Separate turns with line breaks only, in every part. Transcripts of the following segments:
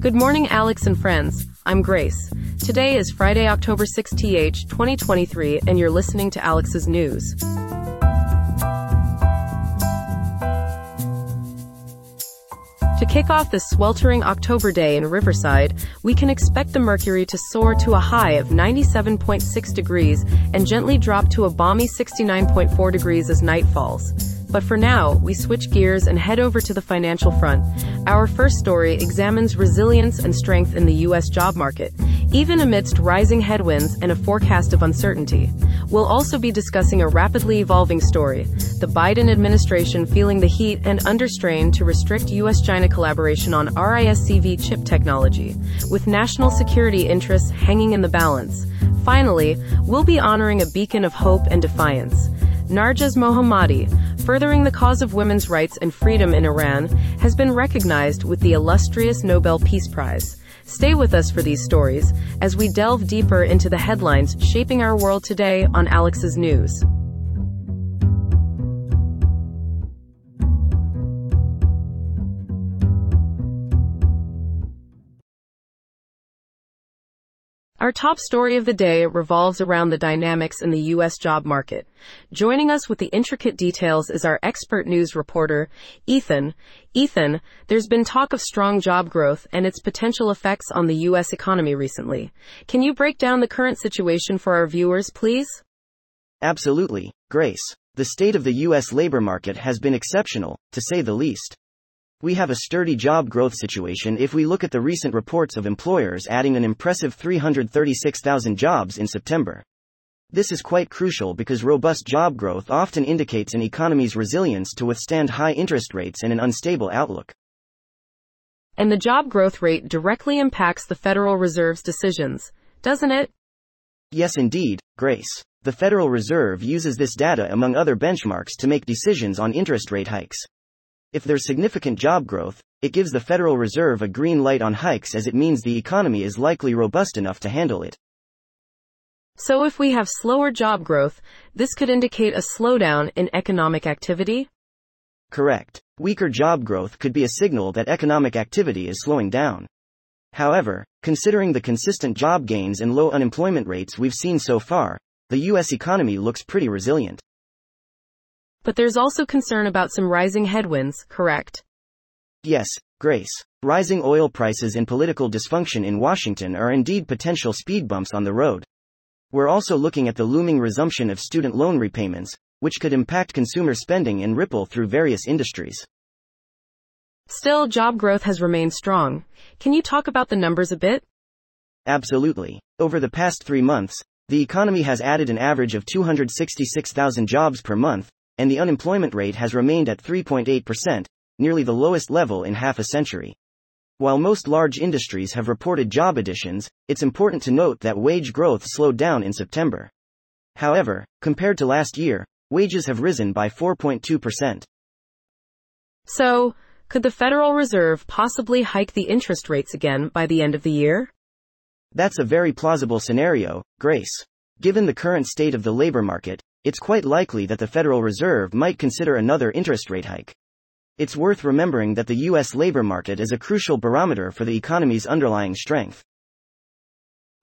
Good morning, Alex and friends. I'm Grace. Today is Friday, October 6th, 2023, and you're listening to Alex's News. To kick off this sweltering October day in Riverside, we can expect the mercury to soar to a high of 97.6 degrees and gently drop to a balmy 69.4 degrees as night falls. But for now, we switch gears and head over to the financial front. Our first story examines resilience and strength in the U.S. job market, even amidst rising headwinds and a forecast of uncertainty. We'll also be discussing a rapidly evolving story the Biden administration feeling the heat and under strain to restrict U.S. China collaboration on RISC-V chip technology, with national security interests hanging in the balance. Finally, we'll be honoring a beacon of hope and defiance. Narges Mohammadi, furthering the cause of women's rights and freedom in Iran, has been recognized with the illustrious Nobel Peace Prize. Stay with us for these stories as we delve deeper into the headlines shaping our world today on Alex's News. Our top story of the day revolves around the dynamics in the U.S. job market. Joining us with the intricate details is our expert news reporter, Ethan. Ethan, there's been talk of strong job growth and its potential effects on the U.S. economy recently. Can you break down the current situation for our viewers, please?
Absolutely, Grace. The state of the U.S. labor market has been exceptional, to say the least. We have a sturdy job growth situation if we look at the recent reports of employers adding an impressive 336,000 jobs in September. This is quite crucial because robust job growth often indicates an economy's resilience to withstand high interest rates and an unstable outlook.
And the job growth rate directly impacts the Federal Reserve's decisions, doesn't it?
Yes, indeed, Grace. The Federal Reserve uses this data among other benchmarks to make decisions on interest rate hikes. If there's significant job growth, it gives the Federal Reserve a green light on hikes as it means the economy is likely robust enough to handle it.
So if we have slower job growth, this could indicate a slowdown in economic activity?
Correct. Weaker job growth could be a signal that economic activity is slowing down. However, considering the consistent job gains and low unemployment rates we've seen so far, the U.S. economy looks pretty resilient.
But there's also concern about some rising headwinds, correct?
Yes, Grace. Rising oil prices and political dysfunction in Washington are indeed potential speed bumps on the road. We're also looking at the looming resumption of student loan repayments, which could impact consumer spending and ripple through various industries.
Still, job growth has remained strong. Can you talk about the numbers a bit?
Absolutely. Over the past three months, the economy has added an average of 266,000 jobs per month, and the unemployment rate has remained at 3.8%, nearly the lowest level in half a century. While most large industries have reported job additions, it's important to note that wage growth slowed down in September. However, compared to last year, wages have risen by 4.2%.
So, could the Federal Reserve possibly hike the interest rates again by the end of the year?
That's a very plausible scenario, Grace. Given the current state of the labor market, it's quite likely that the Federal Reserve might consider another interest rate hike. It's worth remembering that the U.S. labor market is a crucial barometer for the economy's underlying strength.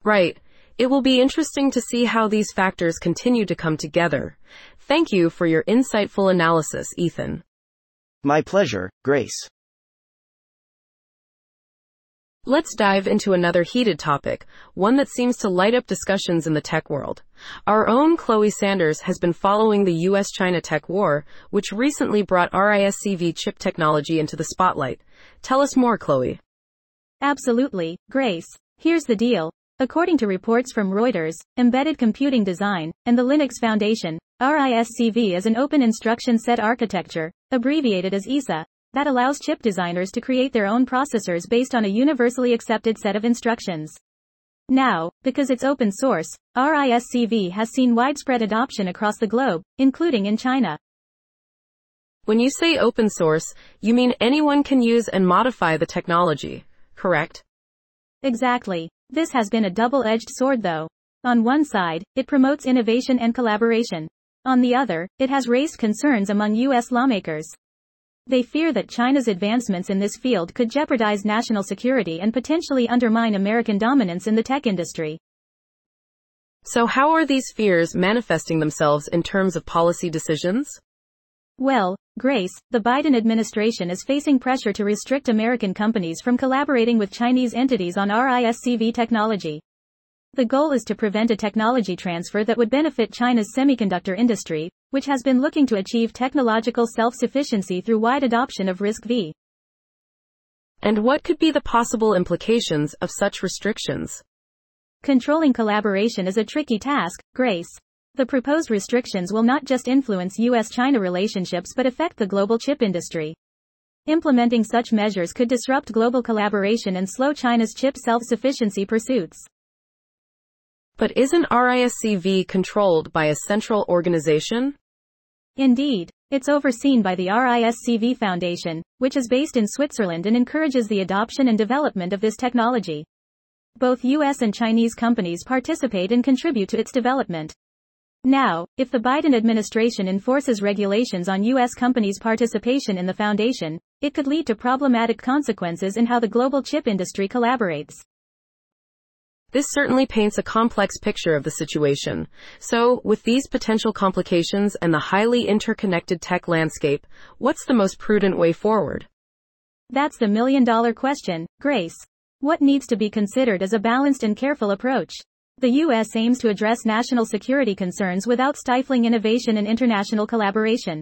Right. It will be interesting to see how these factors continue to come together. Thank you for your insightful analysis, Ethan.
My pleasure, Grace.
Let's dive into another heated topic, one that seems to light up discussions in the tech world. Our own Chloe Sanders has been following the US China tech war, which recently brought RISC-V chip technology into the spotlight. Tell us more, Chloe.
Absolutely, Grace. Here's the deal. According to reports from Reuters, Embedded Computing Design, and the Linux Foundation, RISC-V is an open instruction set architecture, abbreviated as ISA, that allows chip designers to create their own processors based on a universally accepted set of instructions. Now, because it's open source, RISC-V has seen widespread adoption across the globe, including in China.
When you say open source, you mean anyone can use and modify the technology, correct?
Exactly. This has been a double-edged sword though. On one side, it promotes innovation and collaboration. On the other, it has raised concerns among US lawmakers. They fear that China's advancements in this field could jeopardize national security and potentially undermine American dominance in the tech industry.
So, how are these fears manifesting themselves in terms of policy decisions?
Well, Grace, the Biden administration is facing pressure to restrict American companies from collaborating with Chinese entities on RISC-V technology. The goal is to prevent a technology transfer that would benefit China's semiconductor industry, which has been looking to achieve technological self-sufficiency through wide adoption of RISC-V.
And what could be the possible implications of such restrictions?
Controlling collaboration is a tricky task, Grace. The proposed restrictions will not just influence US-China relationships but affect the global chip industry. Implementing such measures could disrupt global collaboration and slow China's chip self-sufficiency pursuits.
But isn't RISC-V controlled by a central organization?
Indeed, it's overseen by the RISC-V Foundation, which is based in Switzerland and encourages the adoption and development of this technology. Both US and Chinese companies participate and contribute to its development. Now, if the Biden administration enforces regulations on U.S. companies' participation in the foundation, it could lead to problematic consequences in how the global chip industry collaborates.
This certainly paints a complex picture of the situation. So, with these potential complications and the highly interconnected tech landscape, what's the most prudent way forward?
That's the million dollar question, Grace. What needs to be considered is a balanced and careful approach. The U.S. aims to address national security concerns without stifling innovation and international collaboration.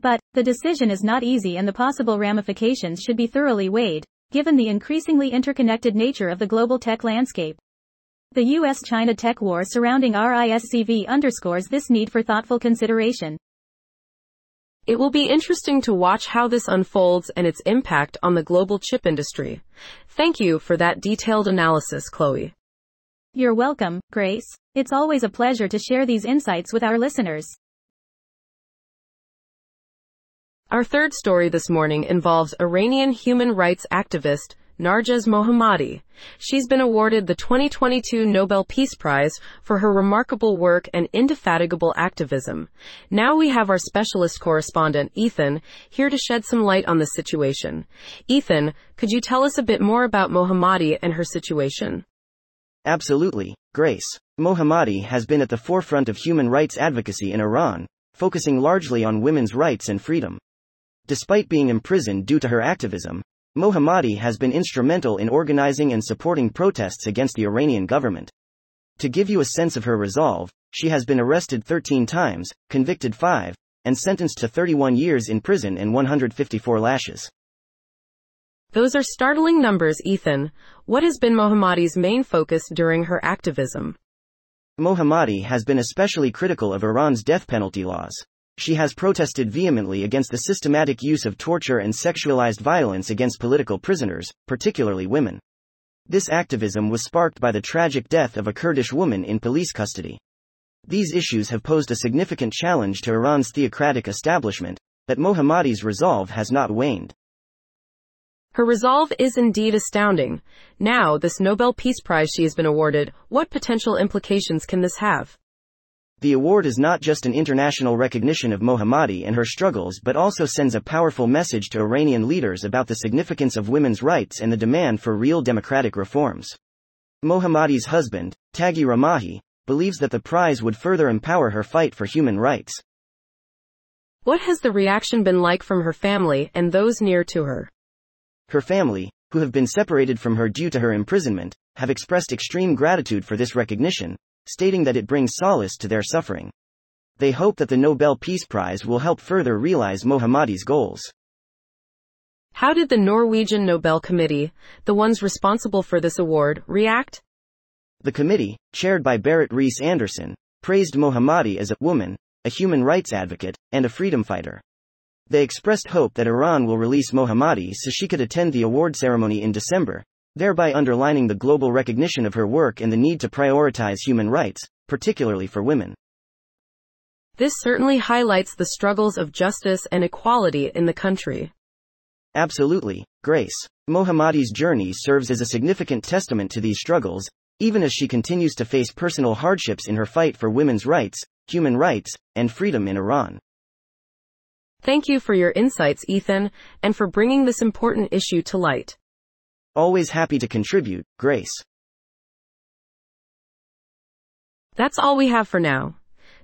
But, the decision is not easy and the possible ramifications should be thoroughly weighed, given the increasingly interconnected nature of the global tech landscape. The US-China tech war surrounding RISC-V underscores this need for thoughtful consideration.
It will be interesting to watch how this unfolds and its impact on the global chip industry. Thank you for that detailed analysis, Chloe.
You're welcome, Grace. It's always a pleasure to share these insights with our listeners.
Our third story this morning involves Iranian human rights activist Narges Mohammadi. She's been awarded the 2022 Nobel Peace Prize for her remarkable work and indefatigable activism. Now we have our specialist correspondent, Ethan, here to shed some light on the situation. Ethan, could you tell us a bit more about Mohammadi and her situation?
Absolutely, Grace. Mohammadi has been at the forefront of human rights advocacy in Iran, focusing largely on women's rights and freedom. Despite being imprisoned due to her activism, Mohammadi has been instrumental in organizing and supporting protests against the Iranian government. To give you a sense of her resolve, she has been arrested 13 times, convicted 5, and sentenced to 31 years in prison and 154 lashes.
Those are startling numbers, Ethan. What has been Mohammadi's main focus during her activism?
Mohammadi has been especially critical of Iran's death penalty laws she has protested vehemently against the systematic use of torture and sexualized violence against political prisoners, particularly women. This activism was sparked by the tragic death of a Kurdish woman in police custody. These issues have posed a significant challenge to Iran's theocratic establishment, but Mohammadi's resolve has not waned.
Her resolve is indeed astounding. Now, this Nobel Peace Prize she has been awarded, what potential implications can this have?
The award is not just an international recognition of Mohammadi and her struggles but also sends a powerful message to Iranian leaders about the significance of women's rights and the demand for real democratic reforms. Mohammadi's husband, Taghi Rahmani, believes that the prize would further empower her fight for human rights.
What has the reaction been like from her family and those near to her?
Her family, who have been separated from her due to her imprisonment, have expressed extreme gratitude for this recognition, stating that it brings solace to their suffering. They hope that the Nobel Peace Prize will help further realize Mohammadi's goals.
How did the Norwegian Nobel Committee, the ones responsible for this award, react?
The committee, chaired by Berit Reiss Andersen, praised Mohammadi as a woman, a human rights advocate, and a freedom fighter. They expressed hope that Iran will release Mohammadi so she could attend the award ceremony in December, thereby underlining the global recognition of her work and the need to prioritize human rights, particularly for women.
This certainly highlights the struggles of justice and equality in the country.
Absolutely, Grace. Mohammadi's journey serves as a significant testament to these struggles, even as she continues to face personal hardships in her fight for women's rights, human rights, and freedom in Iran.
Thank you for your insights, Ethan, and for bringing this important issue to light.
Always happy to contribute, Grace.
That's all we have for now.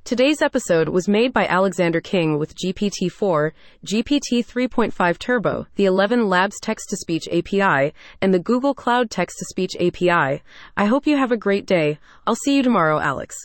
Today's episode was made by Alexander King with GPT-4, GPT 3.5 Turbo, the ElevenLabs text-to-speech API, and the Google Cloud text-to-speech API. I hope you have a great day. I'll see you tomorrow, Alex.